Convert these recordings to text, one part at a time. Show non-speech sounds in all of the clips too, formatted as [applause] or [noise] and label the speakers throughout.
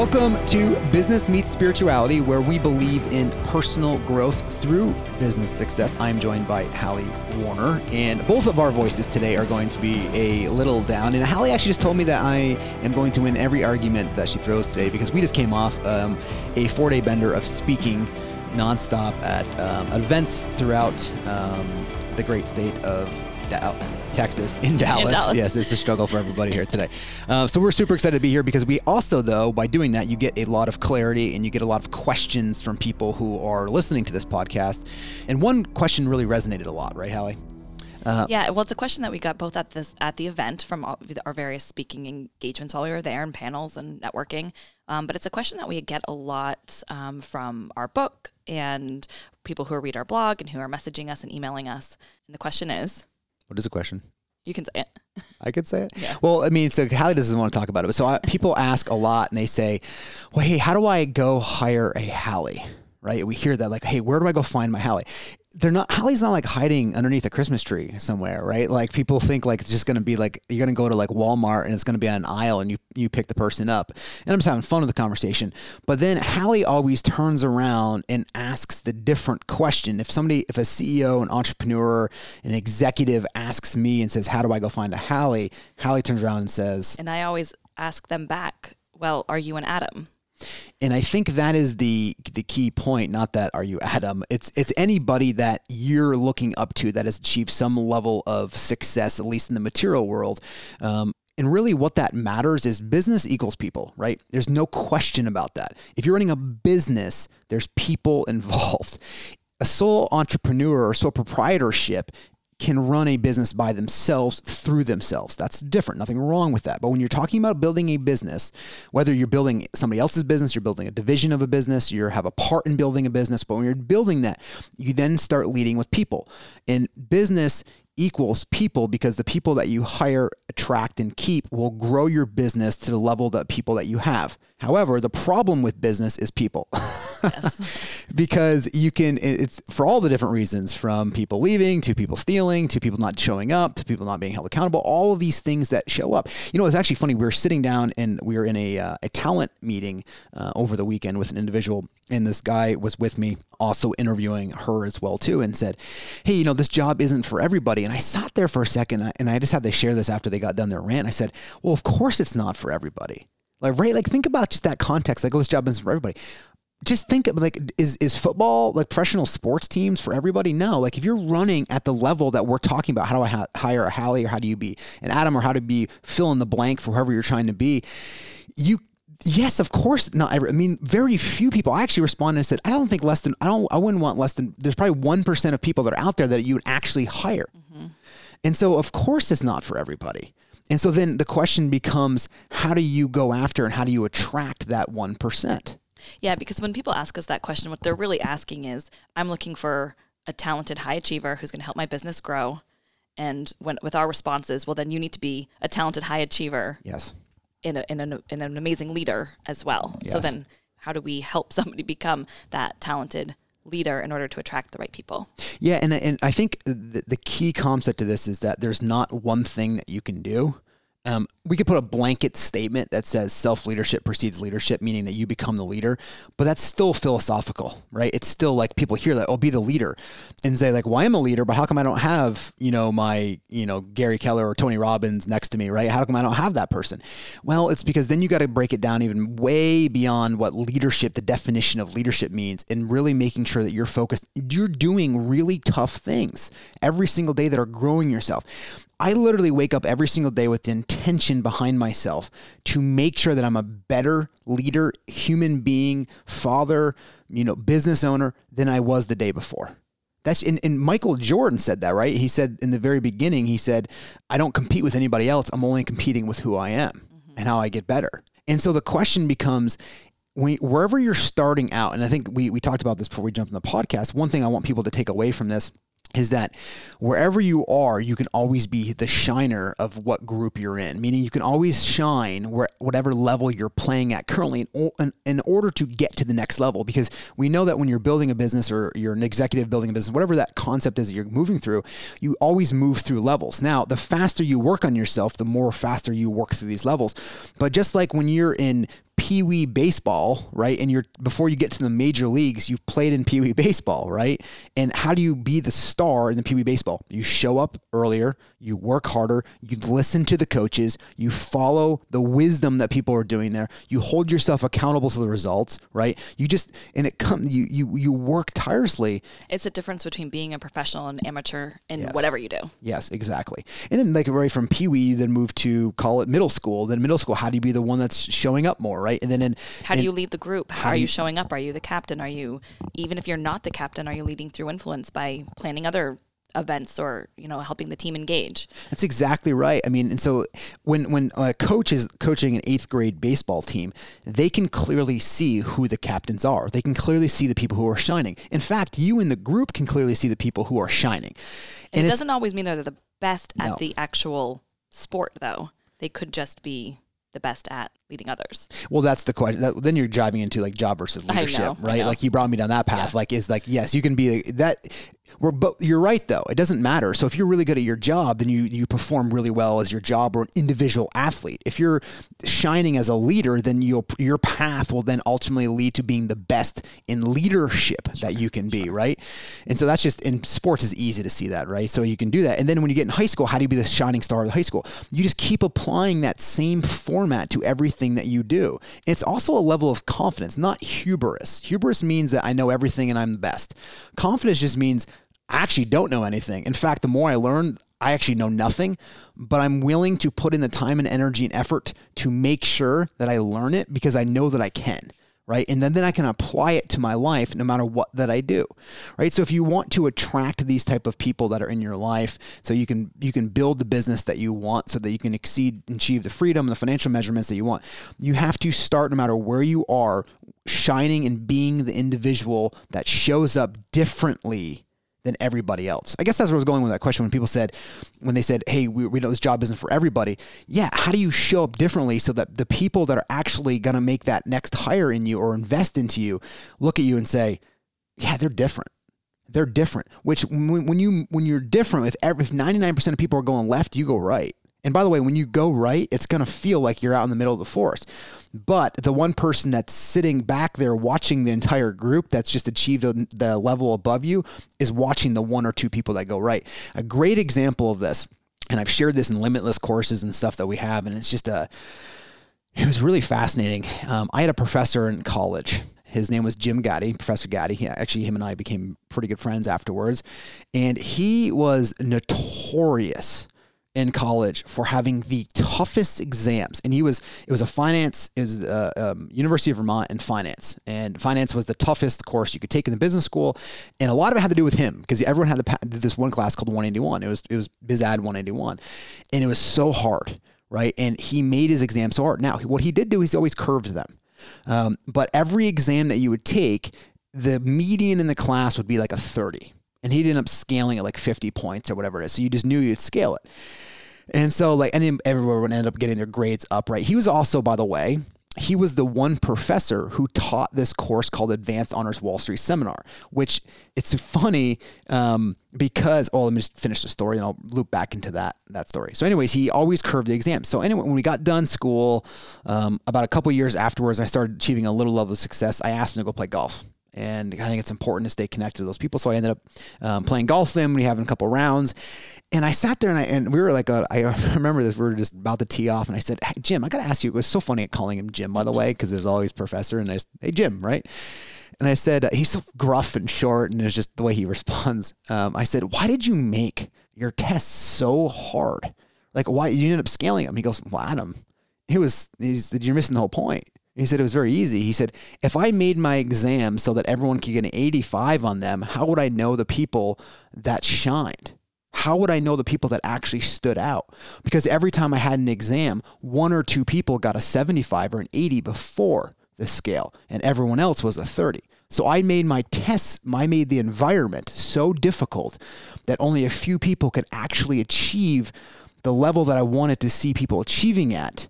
Speaker 1: Welcome to Business Meets Spirituality, where we believe in personal growth through business success. I'm joined by Hallie Warner, and both of our voices today are going to be a little down. And Hallie actually just told me that I am going to win every argument that she throws today because we just came off um, a four day bender of speaking nonstop at um, events throughout um, the great state of Texas, in Dallas. in Dallas. Yes, it's a struggle for everybody here today. Uh, so we're super excited to be here because we also, though, by doing that, you get a lot of clarity and you get a lot of questions from people who are listening to this podcast. And one question really resonated a lot, right, Hallie?
Speaker 2: Uh, yeah, well, it's a question that we got both at this at the event from all, our various speaking engagements while we were there and panels and networking. Um, but it's a question that we get a lot um, from our book and people who read our blog and who are messaging us and emailing us. And the question is,
Speaker 1: what is the question?
Speaker 2: You can say it.
Speaker 1: I could say it. Yeah. Well, I mean, so Hallie doesn't want to talk about it, but so I, people ask a lot, and they say, "Well, hey, how do I go hire a Hallie?" Right? We hear that like, "Hey, where do I go find my Hallie?" They're not Hallie's not like hiding underneath a Christmas tree somewhere, right? Like people think like it's just gonna be like you're gonna go to like Walmart and it's gonna be on an aisle and you you pick the person up. And I'm just having fun with the conversation. But then Hallie always turns around and asks the different question. If somebody, if a CEO, an entrepreneur, an executive asks me and says, How do I go find a Hallie? Hallie turns around and says
Speaker 2: And I always ask them back, Well, are you an Adam?
Speaker 1: And I think that is the the key point. Not that are you Adam. It's it's anybody that you're looking up to that has achieved some level of success, at least in the material world. Um, and really, what that matters is business equals people, right? There's no question about that. If you're running a business, there's people [laughs] involved. A sole entrepreneur or sole proprietorship can run a business by themselves through themselves. That's different. Nothing wrong with that. But when you're talking about building a business, whether you're building somebody else's business, you're building a division of a business, you have a part in building a business, but when you're building that, you then start leading with people. In business, equals people because the people that you hire, attract, and keep will grow your business to the level that people that you have. However, the problem with business is people. Yes. [laughs] because you can, it's for all the different reasons from people leaving to people stealing to people not showing up to people not being held accountable, all of these things that show up. You know, it's actually funny. We were sitting down and we were in a, uh, a talent meeting uh, over the weekend with an individual, and this guy was with me also interviewing her as well too and said hey you know this job isn't for everybody. And i sat there for a second and i just had to share this after they got done their rant. I said well of course it's not for everybody. Like right? Like think about just that context like oh this job isn't for everybody. Just think of like is is football like professional sports teams for everybody? No. Like if you're running at the level that we're talking about how do i ha- hire a hallie or how do you be an adam or how to be fill in the blank for whoever you're trying to be you yes of course not i mean very few people i actually responded and said i don't think less than i don't i wouldn't want less than there's probably 1% of people that are out there that you would actually hire mm-hmm. and so of course it's not for everybody and so then the question becomes how do you go after and how do you attract that 1%
Speaker 2: yeah, because when people ask us that question, what they're really asking is, I'm looking for a talented high achiever who's going to help my business grow. And when with our responses, well, then you need to be a talented high achiever.
Speaker 1: Yes.
Speaker 2: In a, in, a, in an amazing leader as well. Yes. So then, how do we help [laughs] somebody become that talented leader in order to attract the right people?
Speaker 1: Yeah, and and I think the, the key concept to this is that there's not one thing that you can do um, we could put a blanket statement that says self leadership precedes leadership, meaning that you become the leader, but that's still philosophical, right? It's still like people hear that, oh, be the leader, and say like, well, am a leader, but how come I don't have, you know, my, you know, Gary Keller or Tony Robbins next to me, right? How come I don't have that person? Well, it's because then you got to break it down even way beyond what leadership, the definition of leadership means, and really making sure that you're focused. You're doing really tough things every single day that are growing yourself. I literally wake up every single day with the intention behind myself to make sure that I'm a better leader, human being, father, you know, business owner than I was the day before. That's and, and Michael Jordan said that, right? He said in the very beginning, he said, I don't compete with anybody else. I'm only competing with who I am mm-hmm. and how I get better. And so the question becomes when, wherever you're starting out, and I think we, we talked about this before we jumped in the podcast. One thing I want people to take away from this is that wherever you are, you can always be the shiner of what group you're in. Meaning, you can always shine where whatever level you're playing at currently, in, in, order to get to the next level. Because we know that when you're building a business or you're an executive building a business, whatever that concept is that you're moving through, you always move through levels. Now, the faster you work on yourself, the more faster you work through these levels. But just like when you're in pee wee baseball, right? And you're before you get to the major leagues, you've played in pee wee baseball, right? And how do you be the star in the pee wee baseball? You show up earlier, you work harder, you listen to the coaches, you follow the wisdom that people are doing there, you hold yourself accountable to the results, right? You just and it comes you you you work tirelessly.
Speaker 2: It's a difference between being a professional and amateur in
Speaker 1: Yes.
Speaker 2: whatever you do.
Speaker 1: Yes, exactly. And then like right from Pee Wee, you then move to call it middle school. Then middle school, how do you be the one that's showing up more, right? And then in
Speaker 2: How do
Speaker 1: in-
Speaker 2: you lead the group? How,
Speaker 1: how
Speaker 2: are you
Speaker 1: you-
Speaker 2: showing up? Are you the captain? Are you even if you're not the captain, are you leading through influence by planning other events or, you know, helping the team engage?
Speaker 1: That's exactly right. I mean, and so when when a coach is coaching an eighth grade baseball team, they can clearly see who the captains are. They can clearly see the people who are shining. In fact, you in the group can clearly see the people who are shining.
Speaker 2: And, it doesn't always mean they're the best at
Speaker 1: No.
Speaker 2: the actual sport though. They could just be the best at leading others.
Speaker 1: Well, that's the question. That, then you're driving into like job versus
Speaker 2: know,
Speaker 1: leadership,
Speaker 2: I
Speaker 1: right?
Speaker 2: know.
Speaker 1: Like you brought me down that path. Like is like yes, you can be that. We're, but you're right though. It doesn't matter. So if you're really good at your job, then you you perform really well as your job or an individual athlete. If you're shining as a leader, then you'll your path will then ultimately lead to being the best in leadership that you can be, right? And so that's just in sports is easy to see that, right? So you can do that. And then when you get in high school, how do you be the shining star of the high school? You just keep applying that same format to everything that you do. It's also a level of confidence, not hubris. Hubris means that I know everything and I'm the best. Confidence just means I actually don't know anything. In fact, the more I learn, I actually know nothing, but I'm willing to put in the time and energy and effort to make sure that I learn it because I know that I can. Right. And then, then I can apply it to my life no matter what that I do. Right. So if you want to attract these type of people that are in your life, so you can you can build the business that you want so that you can exceed and achieve the freedom the financial measurements that you want, you have to start no matter where you are, shining and being the individual that shows up differently than everybody else. I guess that's where I was going with that question when people said, when they said, hey, we, we know this job isn't for everybody. Yeah, how do you show up differently so that the people that are actually going to make that next hire in you or invest into you look at you and say, yeah, they're different. They're different. Which when, when you when you're different, if every, if 99% of people are going left, you go right. And by the way, when you go right, it's going to feel like you're out in the middle of the forest. But the one person that's sitting back there watching the entire group that's just achieved the- level above you is watching the one or two people that go right. A great example of this, and I've shared this in limitless courses and stuff that we have, and it's just a, it was really fascinating. Um, I had a professor in college. His name was Jim Gaddy, Professor Gaddy. He, actually, him and I became pretty good friends afterwards. And he was notorious in college for having the toughest exams. And he was, it was a finance, it was uh, um, University of Vermont in finance. And finance was the toughest course you could take in the business school. And a lot of it had to do with him because everyone had the, this one class called 181. It was, it was BizAd 181. And it was so hard, right? And he made his exams so hard. Now, what he did do is he always curved them. Um, but every exam that you would take, the median in the class would be like a 30. And he'd end up scaling it like 50 points or whatever it is. So you just knew you'd scale it. And so, like, and everyone would end up getting their grades up, right? He was also, by the way, he was the one professor who taught this course called Advanced Honors Wall Street Seminar, which it's funny um, because, oh, let me just finish the story and I'll loop back into that that story. So, anyways, he always curved the exam. So, anyway, when we got done school, um, about a couple years afterwards, I started achieving a little level of success. I asked him to go play golf. And I think it's important to stay connected to those people. So I ended up um, playing golf with him. We having a couple rounds, and I sat there and I and we were like, uh, I [laughs] remember this. We were just about to tee off, and I said, "Hey Jim, I got to ask you." It was so funny at calling him Jim, by the way, because there's always professor, and I said, "Hey Jim," right? And I said, uh, he's so gruff and short, and it's just the way he [laughs] responds. Um, I said, "Why did you make your tests so hard? Like, why you ended up scaling them?" He goes, "Well, Adam, it was. He's, you're missing the whole point." He said it was very easy. He said, if I made my exam so that everyone could get an 85 on them, how would I know the people that shined? How would I know the people that actually stood out? Because every time I had an exam, one or two people got a 75 or an 80 before the scale, and everyone else was a 30. So I made my tests, I made the environment so difficult that only a few people could actually achieve the level that I wanted to see people achieving at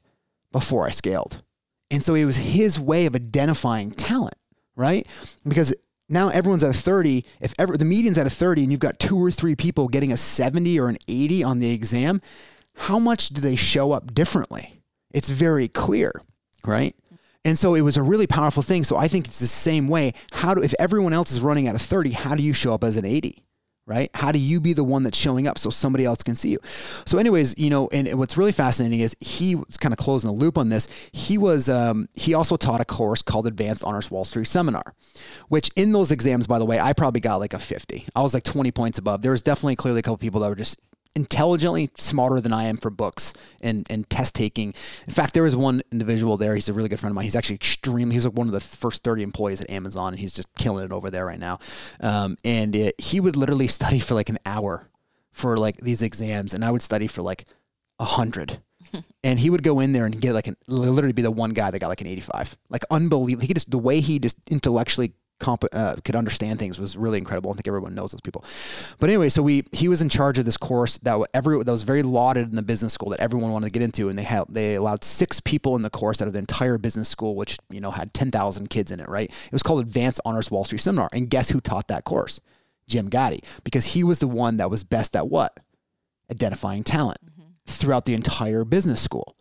Speaker 1: before I scaled. And so it was his way of identifying talent, right? Because now everyone's at a 30. If ever the median's at a 30 and you've got two or three people getting a 70 or an 80 on the exam, how much do they show up differently? It's very clear, right? And so it was a really powerful thing. So I think it's the same way. How do if everyone else is running at a 30, how do you show up as an 80? Right? How do you be the one that's showing up so somebody else can see you? So, anyways, you know, and what's really fascinating is he was kind of closing the loop on this. He was um, he also taught a course called Advanced Honors Wall Street Seminar, which in those exams, by the way, I probably got like a 50. I was like 20 points above. There was definitely clearly a couple people that were just intelligently smarter than I am for books and, and test taking. In fact, there was one individual there. He's a really good friend of mine. He's actually extremely, he's like one of the first 30 employees at Amazon and he's just killing it over there right now. Um, and it, he would literally [laughs] study for like an hour for like these exams and I would study for like a hundred. [laughs] and he would go in there and get like an literally be the one guy that got like an 85 like unbelievable he could just the way he just intellectually comp- uh, could understand things was really incredible. I think everyone knows those people. But anyway, so we he was in charge of this course that every that was very lauded in the business school that everyone wanted to get into, and they had they allowed six people in the course out of the entire business school, which you know had ten thousand kids in it. Right? It was called Advanced Honors Wall Street Seminar, and guess who taught that course? Jim Gaddy, because he was the one that was best at what identifying talent mm-hmm. throughout the entire business school.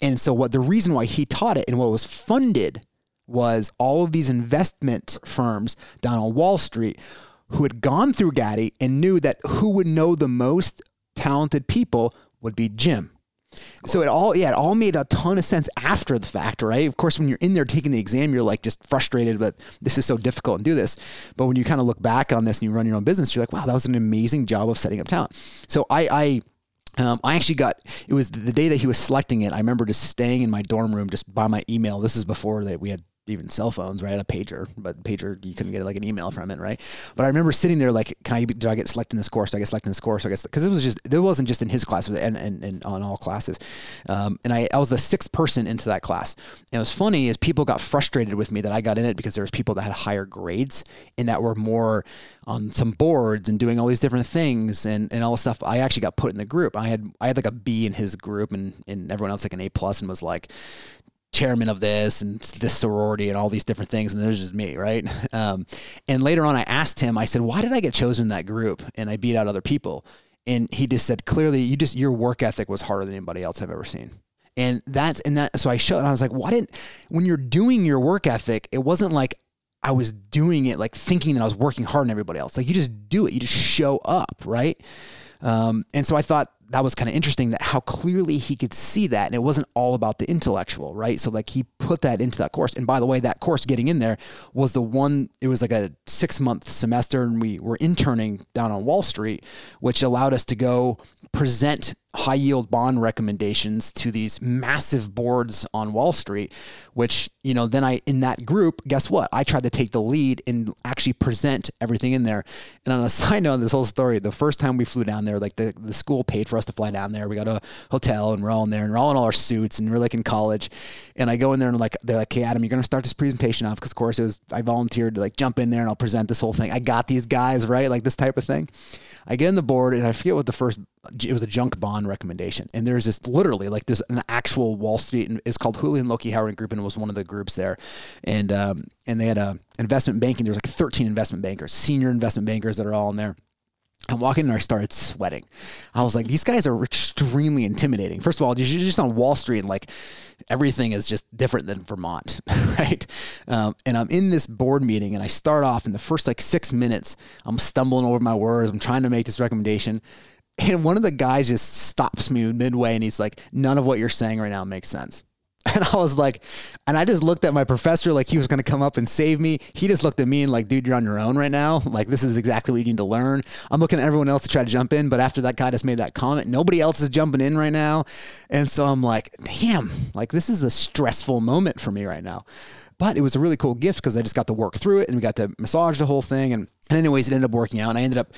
Speaker 1: And so, what the reason why he taught it and what was funded was all of these investment firms down on Wall Street who had gone through Gaddy and knew that who would know the most talented people would be Jim. So it all yeah, it all made a ton of sense after the fact, right? Of course, when you're in there taking the exam, you're like just frustrated that this is so difficult and do this. But when you kind of look back on this and you run your own business, you're like, wow, that was an amazing job of setting up talent. So I, I um, I actually got it was the day that he was selecting it. I remember just staying in my dorm room just by my email. This is before that we had even cell phones, right? A pager, but pager you couldn't get like an email from it, right? But I remember sitting there like, can I do I get selected in this course? Do I get selected in this course? I guess because it was just it wasn't just in his class, and and, and on all classes. Um, and I, I was the sixth person into that class. And it was funny is people got frustrated with me that I got in it because there was people that had higher grades and that were more on some boards and doing all these different things and, and all this stuff. I actually got put in the group. I had I had like a B in his group and, and everyone else like an A plus and was like, chairman of this and this sorority and all these different things. And there's just me, right? [laughs] Um, and later on, I asked him, I said, why did I get chosen in that group? And I beat out other people. And he just said, clearly, you just, your work ethic was harder than anybody else I've ever seen. And that's, and that, so I showed, and I was like, why didn't, when you're doing your work ethic, it wasn't like I was doing it like thinking that I was working hard than everybody else. Like you just do it, you just show up, right? Um, and so I thought that was kind of interesting that how clearly he could see that and it wasn't all about the intellectual right so like he put that into that course and by the way that course getting in there was the one it was like a six month semester and we were interning down on wall street which allowed us to go present high yield bond recommendations to these massive boards on Wall Street, which, you know, then I, in that group, guess what? I tried to take the lead and actually present everything in there. And on a [laughs] side note, this whole story, the first time we flew down there, like the, the school paid for us to fly down there. We got a hotel and we're all in there and we're all in all our suits and we're like in college. And I go in there and like, they're like, hey, Adam, you're to start this presentation off because, of course, it was, I volunteered to like jump in there and I'll present this whole thing. I got these guys, right? Like this type of thing. I get in the board and I forget what the first it was a junk bond recommendation. And there's this literally like this an actual Wall Street and it's called Houlihan Lokey Howard Group and it was one of the groups there. And um, and they had a investment banking. There's like 13 investment bankers, senior investment bankers that are all in there. I'm walking and I started sweating. I was like, these guys are extremely intimidating. First of all, you're just on Wall Street and like everything is just different than Vermont, [laughs] right? Um, and I'm in this board meeting and I start off in the first like six minutes, I'm stumbling over my words. I'm trying to make this recommendation. And one of the guys just stops me midway and he's like, none of what you're saying right now makes sense. [laughs] And I was like, and I just looked at my professor like he was going to come up and save me. He just looked at me and like, dude, you're on your own right now. Like, this is exactly what you need to learn. I'm looking at everyone else to try to jump in, but after that guy just made that comment, nobody else is jumping in right now. And so I'm like, damn, like this is a stressful moment for me right now. But it was a really cool gift because I just got to work through it and we got to massage the whole thing. And, and anyways, it ended up working out. And I ended up,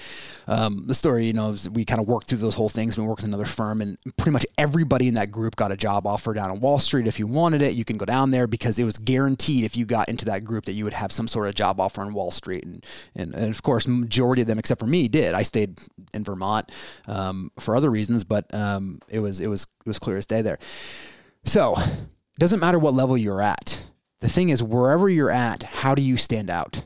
Speaker 1: um, the story, you know, we kind of worked through those whole things. We worked with another firm and pretty much everybody in that group got a job offer down on Wall Street. If you wanted it, you can go down there because it was guaranteed if you got into that group that you would have some sort of job offer on Wall Street. And, and, and of course, majority of them, except for me, did. I stayed in Vermont um, for other reasons, but um, it was, it was, it was clear as day there. So it doesn't matter what level you're at the thing is, wherever you're at, how do you stand out?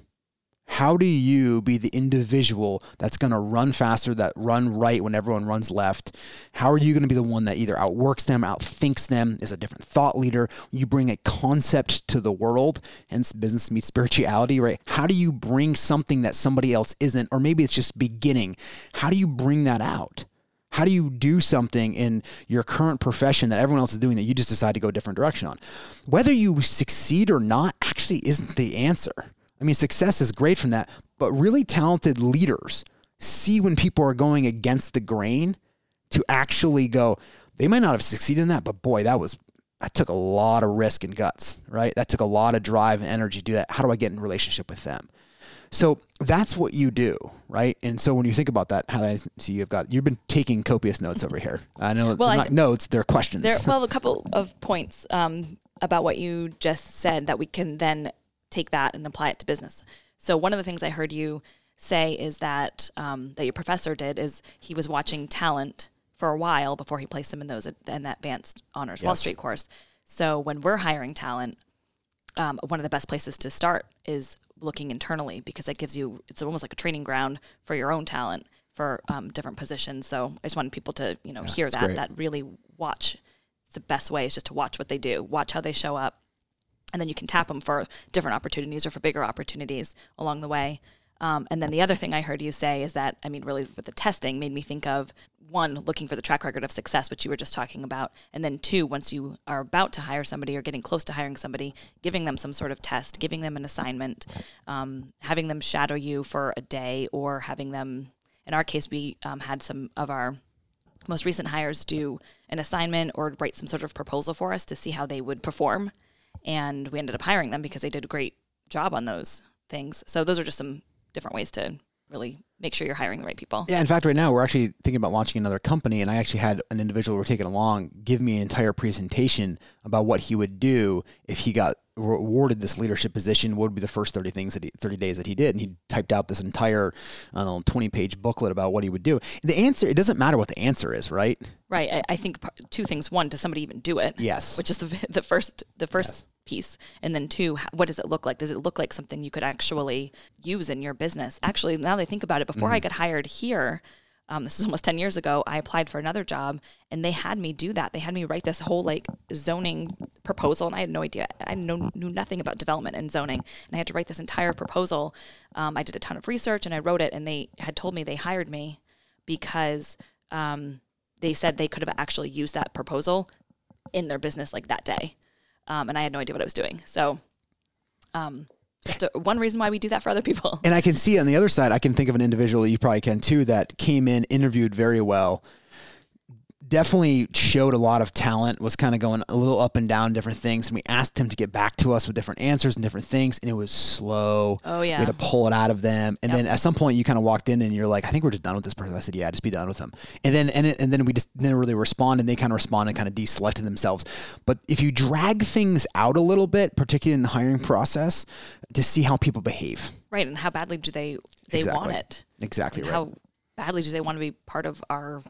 Speaker 1: how do you be the individual that's going to run faster, that run right when everyone runs left? How are you going to be the one that either outworks them, outthinks them, is a different thought leader? You bring a concept to the world, hence business meets spirituality, right? How do you bring something that somebody else isn't, or maybe it's just beginning? How do you bring that out? How do you do something in your current profession that everyone else is doing that you just decide to go a different direction on? Whether you succeed or not actually isn't the answer. I mean, success is great from that, but really talented leaders see when people are going against the grain to actually go, they might not have succeeded in that, but boy, that was that took a lot of risk and guts, right? That took a lot of drive and energy to do that. How do I get in relationship with them? So that's what you do, right? And so when you think about that, how I see you've got you've been taking copious notes over here. [laughs] I know well, not I, notes; they're questions.
Speaker 2: There, well, a [laughs] couple of points um, about what you just said that we can then take that and apply it to business. So one of the things I heard you say is that um, that your professor did is he was watching talent for a while before he placed them in those in that advanced honors yes. Wall Street course. So when we're hiring talent, um, one of the best places to start is looking internally because it gives you it's almost like a training ground for your own talent for um, different positions. So I just wanted people to you know yeah, hear that great. that really watch. The best way is just to watch what they do, watch how they show up, and then you can tap them for different opportunities or for bigger opportunities along the way. Um, and then the other thing I heard you say is that, I mean, really with the testing made me think of one, looking for the track record of success, which you were just talking about. And then two, once you are about to hire somebody or getting close to hiring somebody, giving them some sort of test, giving them an assignment, um, having them shadow you for a day or having them, in our case, we um, had some of our most recent hires do an assignment or write some sort of proposal for us to see how they would perform and we ended up hiring them because they did a great job on those things. So those are just some different ways to really make sure you're hiring the right people.
Speaker 1: Yeah, in fact, right now we're actually thinking about launching another company, and I actually had an individual we're taking along give me an entire presentation about what he would do if he got awarded this leadership position. Would be the first thirty things that he, thirty days that he did, and he typed out this entire, I don't know, twenty page booklet about what he would do. And the answer, it doesn't matter what the answer is, right?
Speaker 2: Right. I, I think two things: one, does somebody even do it?
Speaker 1: Yes.
Speaker 2: Which is the [laughs] the first the first. Yes piece and then two what does it look like does it look like something you could actually use in your business actually now that i think about it before mm. i got hired here um, this is almost 10 years ago i applied for another job and they had me do that. They had me write this whole like zoning proposal and i had no idea i knew nothing about development and zoning and i had to write this entire proposal. Um, i did a ton of research and i wrote it and they had told me they hired me because um, they said they could have actually used that proposal in their business like that day. Um, and I had no idea what I was doing. So, um, just a, one reason why we do that for other people.
Speaker 1: And I can see on the other side, I can think of an individual that you probably can too that came in, interviewed very well, definitely showed a lot of talent, was kind of going a little up and down different things. And we asked him to get back to us with different answers and different things. And it was slow.
Speaker 2: Oh, yeah.
Speaker 1: We had to pull it out of them. And yep. then at some point you kind of walked in and you're like, I think we're just done with this person. I said, yeah, just be done with them. And then, and, it, and then we just didn't really respond and they kind of responded, and kind of deselected themselves. But if you drag things out a little bit, particularly in the hiring process, to see how people behave.
Speaker 2: Right. And how badly do they, they exactly. want it?
Speaker 1: Exactly.
Speaker 2: right. How badly do they want to be part of our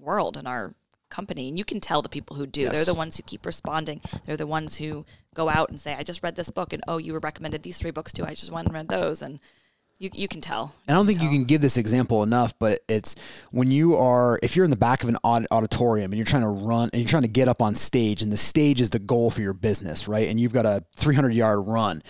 Speaker 2: world and our company and you can tell the people who do. Yes. they're the ones who keep responding. They're the ones who go out and say i just read this book and oh you were recommended these three books too. I just went and read those and you, you can tell.
Speaker 1: And I don't think tell. you can give this example enough, but it's when you are, if you're in the back of an auditorium and you're trying to run and you're trying to get up on stage, and the stage is the goal for your business, right? And you've got a 300 yard run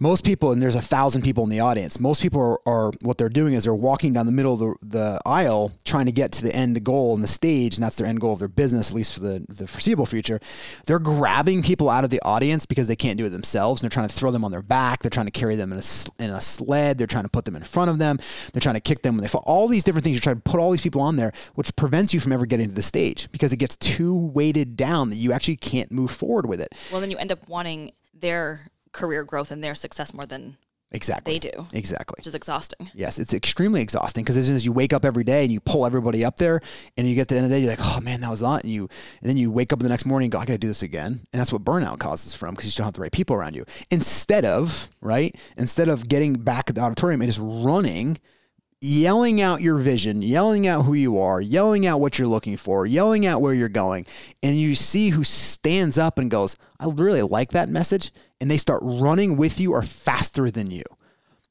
Speaker 1: most people, and there's a thousand people in the audience, most people are, are, what they're doing is they're walking down the middle of the, the aisle trying to get to the end goal in the stage, and that's their end goal of their business, at least for the, the foreseeable future. They're grabbing people out of the audience because they can't do it themselves, and they're trying to throw them on their back. They're trying to carry them in a, in a sled. They're trying to put them in front of them. They're trying to kick them when they fall. All these different things. You're trying to put all these people on there, which prevents you from ever getting to the stage because it gets too weighted down that you actually can't move forward with it.
Speaker 2: Well, then you end up wanting their career growth and their success more than
Speaker 1: Exactly.
Speaker 2: They do.
Speaker 1: Exactly.
Speaker 2: Which is exhausting.
Speaker 1: Yes, it's extremely exhausting because as soon as you wake up every day and you pull everybody up there and you get to the end of the day, you're like, oh man, that was a lot. And you and then you wake up the next morning and go, I gotta do this again. And that's what burnout causes from because you don't have the right people around you. Instead of, right, instead of getting back at the auditorium and just running yelling out your vision, yelling out who you are, yelling out what you're looking for, yelling out where you're going, and you see who stands up and goes, I really like that message, and they start running with you or faster than you.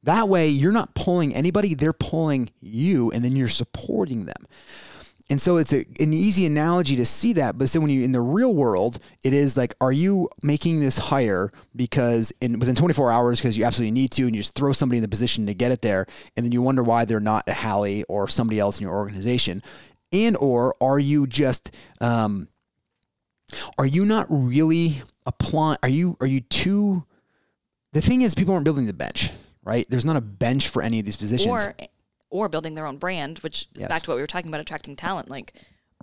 Speaker 1: That way, you're not pulling anybody, they're pulling you, and then you're supporting them. And so it's a, an easy analogy to see that. But then when you in the real world, it is like, are you making this hire because in within 24 hours because you absolutely need to, and you just throw somebody in the position to get it there, and then you wonder why they're not a Hallie or somebody else in your organization, and or are you just um, are you not really applying? Are you are you too? The thing is, people aren't building the bench, right? There's not a bench for any of these positions.
Speaker 2: Or or building their own brand, which is
Speaker 1: Yes.
Speaker 2: back to what we were talking about attracting talent. Like,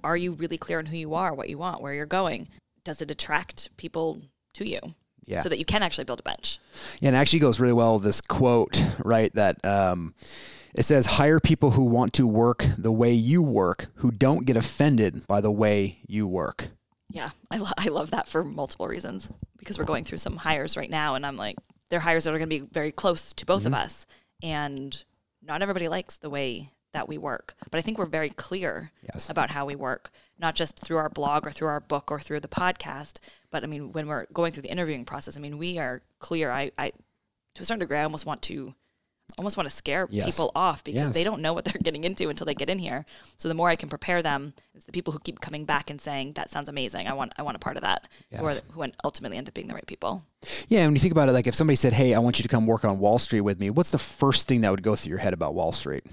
Speaker 2: are you really clear on who you are, what you want, where you're going? Does it attract people to you
Speaker 1: yeah.
Speaker 2: so that you can actually build a bench?
Speaker 1: Yeah, and it actually goes really well with this quote, right? That um, it says, hire people who want to work the way you work, who don't get offended by the way you work.
Speaker 2: Yeah, I, lo- I love that for multiple reasons because we're going through some hires right now, and I'm like, they're hires that are going to be very close to both of us, and not everybody likes the way that we work. But I think we're very clear
Speaker 1: Yes.
Speaker 2: about how we work, not just through our blog or through our book or through the podcast, but I mean, when we're going through the interviewing process, I mean, we are clear. I, I to a certain degree, I almost want to. Almost want to scare
Speaker 1: Yes.
Speaker 2: people off because
Speaker 1: Yes.
Speaker 2: they don't know what they're getting into until they get in here. So the more I can prepare them, it's the people who keep coming back and saying that sounds amazing. I want I want a part of that. Who
Speaker 1: Yes.
Speaker 2: the, who ultimately end up being the right people.
Speaker 1: Yeah, and when you think about it, like if somebody said, hey, I want you to come work on Wall Street with me, what's the first thing that would go through your head about Wall Street?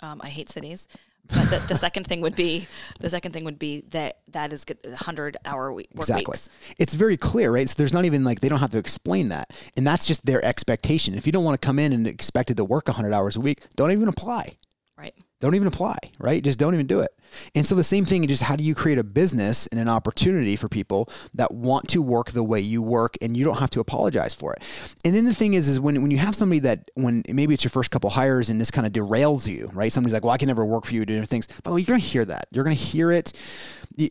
Speaker 2: Um, I hate cities. But the, the second thing would be the second thing would be that that is good, hundred hour week,
Speaker 1: Exactly.
Speaker 2: weeks.
Speaker 1: It's very clear, right? So there's not even like they don't have to explain that. And that's just their expectation. If you don't want to come in and expect it to work 100 hours a week, don't even apply.
Speaker 2: Right.
Speaker 1: Don't even apply, right? Just don't even do it. And so the same thing, just how do you create a business and an opportunity for people that want to work the way you work and you don't have to apologize for it. And then the thing is, is when, when you have somebody that when maybe it's your first couple hires and this kind of derails you, right? Somebody's like, well, I can never work for you, do different things. But you're going to hear that. You're going to hear it.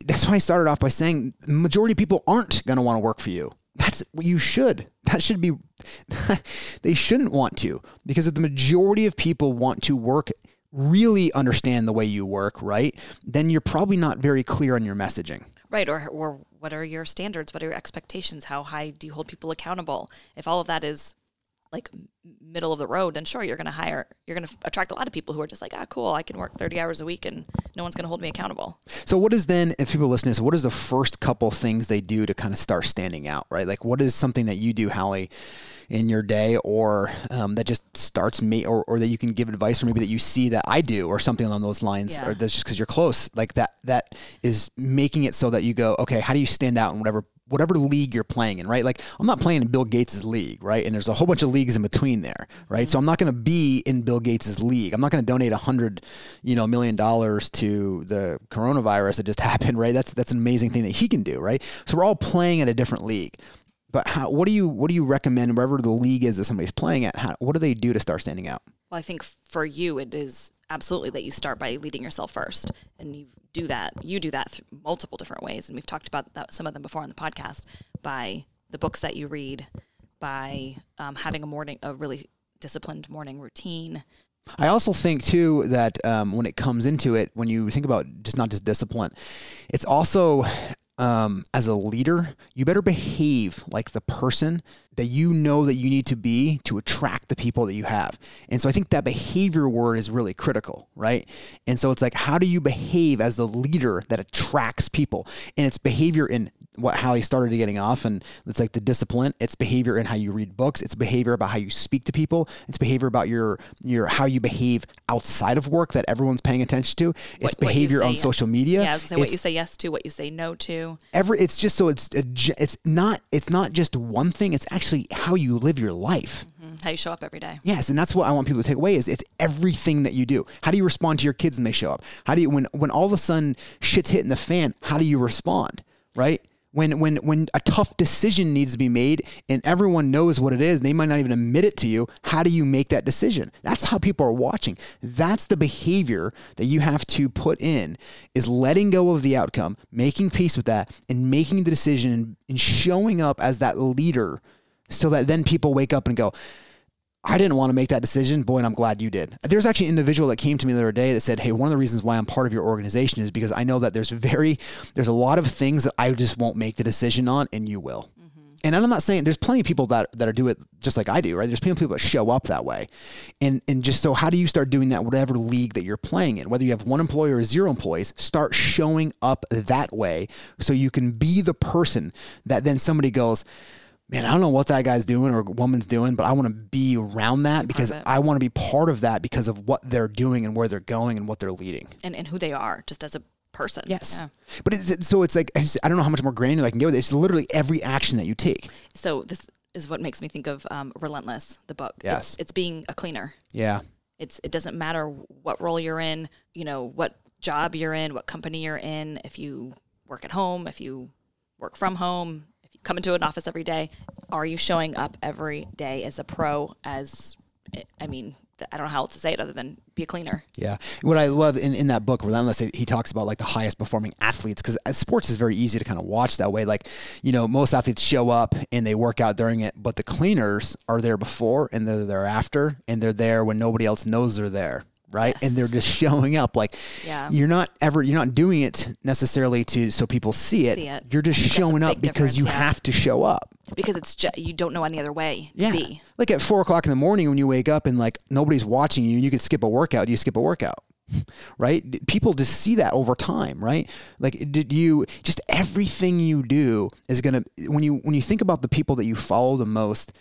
Speaker 1: That's why I started off by saying majority of people aren't going to want to work for you. That's what you should. That should be, [laughs] they shouldn't want to because if the majority of people want to work really understand the way you work, right? Then you're probably not very clear on your messaging.
Speaker 2: Right. Or, or what are your standards? What are your expectations? How high do you hold people accountable? If all of that is like middle of the road, then sure, you're going to hire, you're going to attract a lot of people who are just like, ah, cool, I can work 30 hours a week and no one's going to hold me accountable.
Speaker 1: So what is then, if people listen to this, what is the first couple things they do to kind of start standing out, right? Like what is something that you do, Hallie, in your day or um, that just starts me or, or that you can give advice or maybe that you see that I do or something along those lines
Speaker 2: Yeah.
Speaker 1: or that's just because you're close like that that is making it so that you go okay how do you stand out in whatever whatever league you're playing in right? Like I'm not playing in Bill Gates' league right? And there's a whole bunch of leagues in between there right? Mm-hmm. So I'm not going to be in Bill Gates' league. I'm not going to donate a hundred you know million dollars to the coronavirus that just [laughs] happened right? That's that's an amazing thing that he can do right? So we're all playing at a different league. But how, what do you what do you recommend wherever the league is that somebody's playing at? How, what do they do to start standing out?
Speaker 2: Well, I think for you, it is absolutely that you start by leading yourself first. And you do that. You do that multiple different ways. And we've talked about that, some of them before on the podcast by the books that you read, by um, having a morning, a really disciplined morning routine.
Speaker 1: I also think too that um, when it comes into it, when you think about just not just discipline, it's also um, as a leader, you better behave like the person that you know that you need to be to attract the people that you have. And so I think that behavior word is really critical, right? And so it's like, how do you behave as the leader that attracts people? And it's behavior in what how he started getting off, and it's like the discipline. It's behavior in how you read books. It's behavior about how you speak to people. It's behavior about your your how you behave outside of work that everyone's paying attention to. It's
Speaker 2: What- what
Speaker 1: behavior on
Speaker 2: say-
Speaker 1: social media.
Speaker 2: Yeah, I was gonna say what
Speaker 1: It's-
Speaker 2: you say yes to, what you say no to.
Speaker 1: every it's just so it's it's not it's not just one thing it's actually how you live your life.
Speaker 2: Mhm. How you show up every day.
Speaker 1: yes and that's what i want people to take away is it's everything that you do. How do you respond to your kids when they show up? How do you when when all of a sudden shit's hitting the fan how do you respond right? When when when a tough decision needs to be made and everyone knows what it is they might not even admit it to you how do you make that decision? That's how people are watching. That's the behavior that you have to put in is letting go of the outcome making peace with that and making the decision and showing up as that leader so that then people wake up and go I didn't want to make that decision. Boy, and I'm glad you did. There's actually an individual that came to me the other day that said, Hey, one of the reasons why I'm part of your organization is because I know that there's very, there's a lot of things that I just won't make the decision on and you will. Mm-hmm. And I'm not saying there's plenty of people that that are do it just like I do, right? There's plenty of people that show up that way, and and just so how do you start doing that? Whatever league that you're playing in, whether you have one employee or zero employees, start showing up that way so you can be the person that then somebody goes man, I don't know what that guy's doing or woman's doing, but I want to be around that because I want to be part of that because of what they're doing and where they're going and what they're leading
Speaker 2: and, and who they are just as a person.
Speaker 1: Yes. Yeah. But it's, so it's like, I, just, I, don't know how much more granular I can get with it. It's literally every action that you take.
Speaker 2: So this is what makes me think of um, Relentless, the book.
Speaker 1: Yes.
Speaker 2: It's, it's being a cleaner.
Speaker 1: Yeah.
Speaker 2: It's, it doesn't matter what role you're in, you know, what job you're in, what company you're in, if you work at home, if you work from home, come into an office every day. Are you showing up every day as a pro? As I mean, I don't know how else to say it other than be a cleaner.
Speaker 1: Yeah. What I love in, in that book, Relentless, he talks about like the highest performing athletes because uh, sports is very easy to kind of watch that way. Like, you know, most athletes show up and they work out during it, but the cleaners are there before and they're there after and they're there when nobody else knows they're there right yes. and they're just showing up like yeah. you're not ever you're not doing it necessarily to so people see it, see it. you're just showing up because you yeah. have to show up
Speaker 2: because it's just you don't know any other way yeah. Be.
Speaker 1: like at four o'clock in the morning when you wake up and like nobody's watching you and you can skip a workout you skip a workout [laughs] right people just see that over time right like did you just everything you do is gonna when you when you think about the people that you follow the most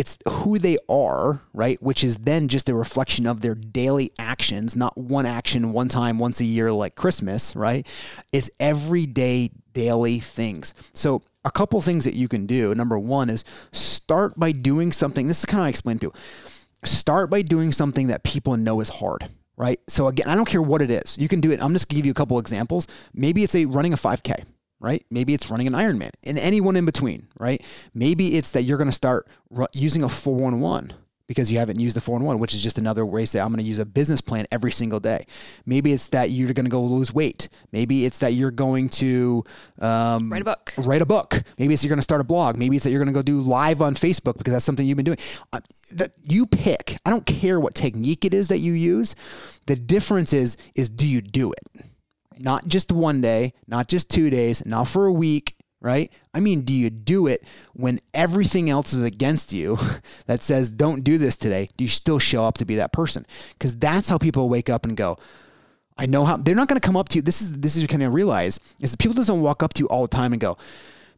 Speaker 1: it's who they are, right? Which is then just a reflection of their daily actions, not one action one time once a year like Christmas, right? It's everyday daily things. So, a couple things that you can do. Number one is start by doing something. This is kind of I explain to you. Start by doing something that people know is hard, right? So again, I don't care what it is. You can do it. I'm just gonna give you a couple examples. Maybe it's a running a 5K, right? Maybe it's running an Ironman and anyone in between, right? Maybe it's that you're going to start ru- using a 411 because you haven't used the 411, which is just another way to say I'm going to use a business plan every single day. Maybe it's that you're going to go lose weight. Maybe it's that you're going to
Speaker 2: um, write a book.
Speaker 1: Write a book. Maybe it's you're going to start a blog. Maybe it's that you're going to go do live on Facebook because that's something you've been doing. Uh, you pick. I don't care what technique it is that you use. The difference is is do you do it? Not just one day, not just two days, not for a week, right? I mean, do you do it when everything else is against you [laughs] that says, don't do this today? Do you still show up to be that person? Because that's how people wake up and go, I know how they're not going to come up to you. This is this is kind of realize is that people doesn't walk up to you all the time and go,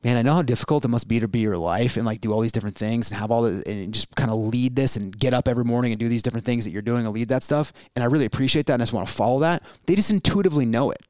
Speaker 1: man, I know how difficult it must be to be your life and like do all these different things and have all the and just kind of lead this and get up every morning and do these different things that you're doing and lead that stuff. And I really appreciate that and I just want to follow that. They just intuitively know it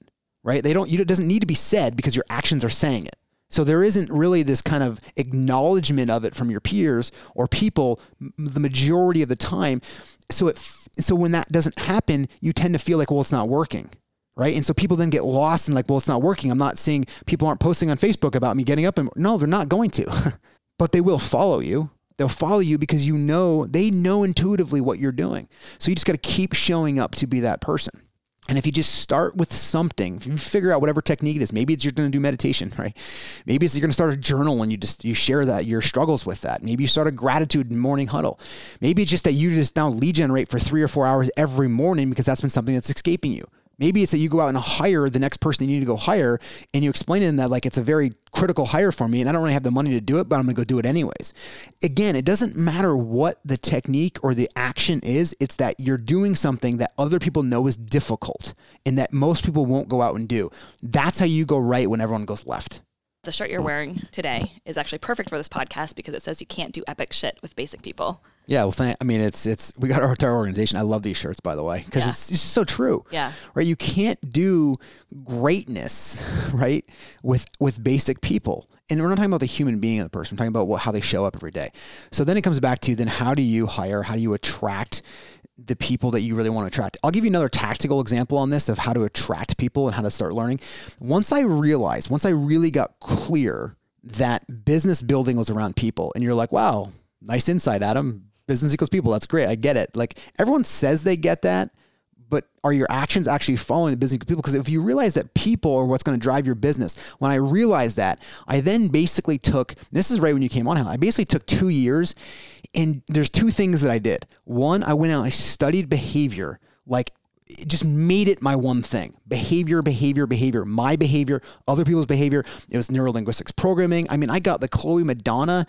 Speaker 1: right? They don't, you, it doesn't need to be said because your actions are saying it. So there isn't really this kind of acknowledgement of it from your peers or people the majority of the time. So it, so when that doesn't happen, you tend to feel like, well, it's not working. Right. And so people then get lost and like, well, it's not working. I'm not seeing people aren't posting on Facebook about me getting up and no, they're not going to, [laughs] but they will follow you. They'll follow you because you know, they know intuitively what you're doing. So you just got to keep showing up to be that person. And if you just start with something, if you figure out whatever technique it is, maybe it's you're going to do meditation, [laughs] right? Maybe it's you're going to start a journal and you just you share that your struggles with that. Maybe you start a gratitude morning huddle. Maybe it's just that you just now lead generate for three or four hours every morning because that's been something that's escaping you. Maybe it's that you go out and hire the next person you need to go hire, and you explain to them that like it's a very critical hire for me, and I don't really have the money to do it, but I'm gonna go do it anyways. Again, it doesn't matter what the technique or the action is; it's that you're doing something that other people know is difficult and that most people won't go out and do. That's how you go right when everyone goes left.
Speaker 2: The shirt you're wearing today is actually perfect for this podcast because it says you can't do epic shit with basic people.
Speaker 1: Yeah, well, thank, I mean, it's it's we got our entire organization. I love these shirts, by the way, because yeah. it's, it's just so true.
Speaker 2: Yeah,
Speaker 1: right. You can't do greatness, right, with with basic people. And we're not talking about the human being of the person. We're talking about what, how they show up every day. So then it comes back to then how do you hire? How do you attract the people that you really want to attract? I'll give you another tactical example on this of how to attract people and how to start learning. Once I realized, once I really got clear that business building was around people, and you're like, wow, nice insight, Adam business equals people. That's great. I get it. Like everyone says they get that, but are your actions actually following the business people? Because if you realize that people are what's going to drive your business, when I realized that, I then basically took this is right when you came on. I basically took two years, and there's two things that I did. One, I went out, I studied behavior like it just made it my one thing behavior behavior behavior my behavior other people's behavior it was neurolinguistics programming i mean i got the Cloé Madanes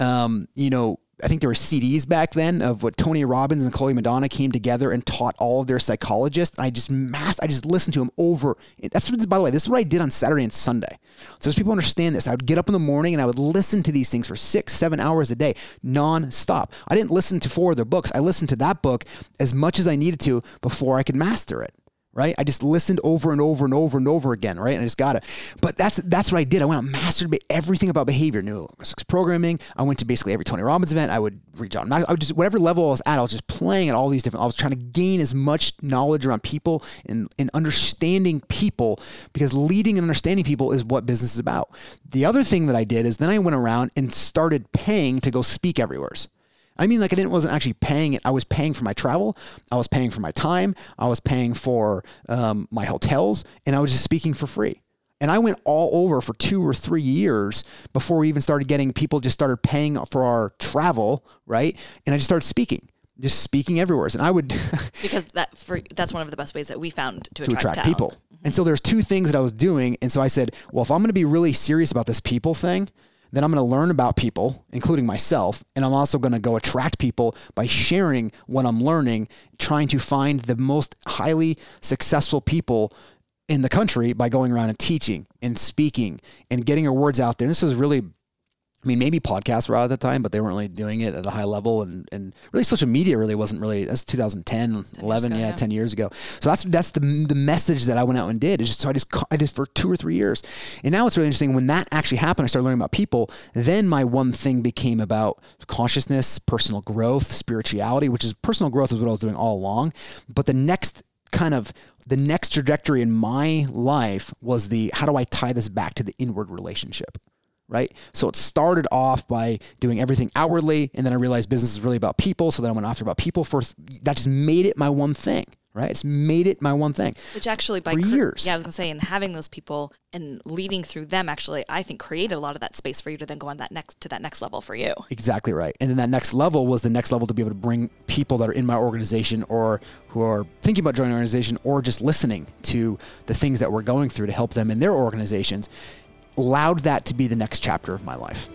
Speaker 1: um, you know I think there were CDs back then of what Tony Robbins and Cloé Madanes came together and taught all of their psychologists. And I just massed, I just listened to them over. That's what, by the way, this is what I did on Saturday and Sunday. So as people understand this, I would get up in the morning and I would listen to these things for six, seven hours a day, non-stop. I didn't listen to four of their books. I listened to that book as much as I needed to before I could master it right? I just listened over and over and over and over again, right? And I just got it. But that's that's what I did. I went out mastered everything about behavior, neurolinguistics programming. I went to basically every Tony Robbins event. I would reach out. I would just whatever level I was at, I was just playing at all these different. I was trying to gain as much knowledge around people and, and understanding people because leading and understanding people is what business is about. The other thing that I did is then I went around and started paying to go speak everywhere. I mean, like I didn't wasn't actually paying it. I was paying for my travel. I was paying for my time. I was paying for um, my hotels, and I was just speaking for free. And I went all over for two or three years before we even started getting people just started paying for our travel, right? And I just started speaking, just speaking everywhere. And I would [laughs]
Speaker 2: because that for that's one of the best ways that we found to, to attract,
Speaker 1: attract people. Mm-hmm. And so there's two things that I was doing, and so I said, well, if I'm going to be really serious about this people thing, then I'm going to learn about people, including myself, and I'm also going to go attract people by sharing what I'm learning, trying to find the most highly successful people in the country by going around and teaching and speaking and getting your words out there. And this is really I mean, maybe podcasts were out at the time, but they weren't really doing it at a high level. And, and really, social media really wasn't really, that's 2010, 11, ago, yeah, yeah, 10 years ago. So that's that's the, the message that I went out and did. It's just, so I just, I did for two or three years. And now it's really interesting. When that actually happened, I started learning about people. Then my one thing became about consciousness, personal growth, spirituality, which is personal growth is what I was doing all along. But the next kind of the next trajectory in my life was the how do I tie this back to the inward relationship? Right? So it started off by doing everything outwardly, and then I realized business is really about people. So then I went after about people for that just made it my one thing, right? It's made it my one thing.
Speaker 2: Which actually, by
Speaker 1: for cre- years,
Speaker 2: yeah, I was gonna say, and having those people and leading through them, actually, I think created a lot of that space for you to then go on that next to that next level for you.
Speaker 1: Exactly right. And then that next level was the next level to be able to bring people that are in my organization or who are thinking about joining an organization or just listening to the things that we're going through to help them in their organizations allowed that to be the next chapter of my life.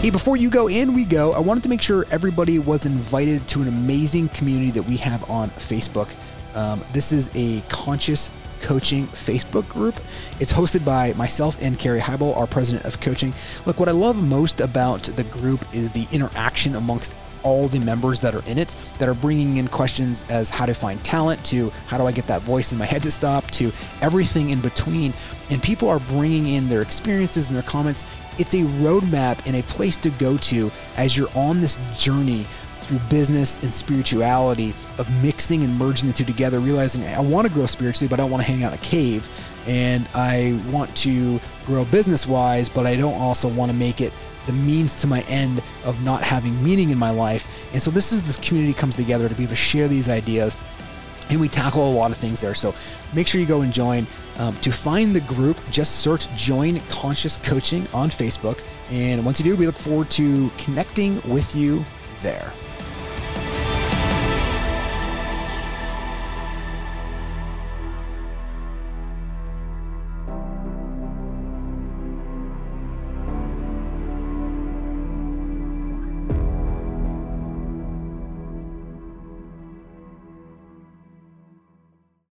Speaker 1: Hey, before you go in, we go. I wanted to make sure everybody was invited to an amazing community that we have on Facebook. Um, this is a conscious coaching Facebook group. It's hosted by myself and Carrie Heibel, our president of coaching. Look, what I love most about the group is the interaction amongst all the members that are in it that are bringing in questions as how to find talent to how do I get that voice in my head to stop to everything in between. And people are bringing in their experiences and their comments. It's a roadmap and a place to go to as you're on this journey through business and spirituality of mixing and merging the two together, realizing I want to grow spiritually, but I don't want to hang out in a cave. And I want to grow business wise, but I don't also want to make it the means to my end of not having meaning in my life. And so this is this community comes together to be able to share these ideas. And we tackle a lot of things there. So make sure you go and join. Um, to find the group, just search Join Conscious Coaching on Facebook. And once you do, we look forward to connecting with you there.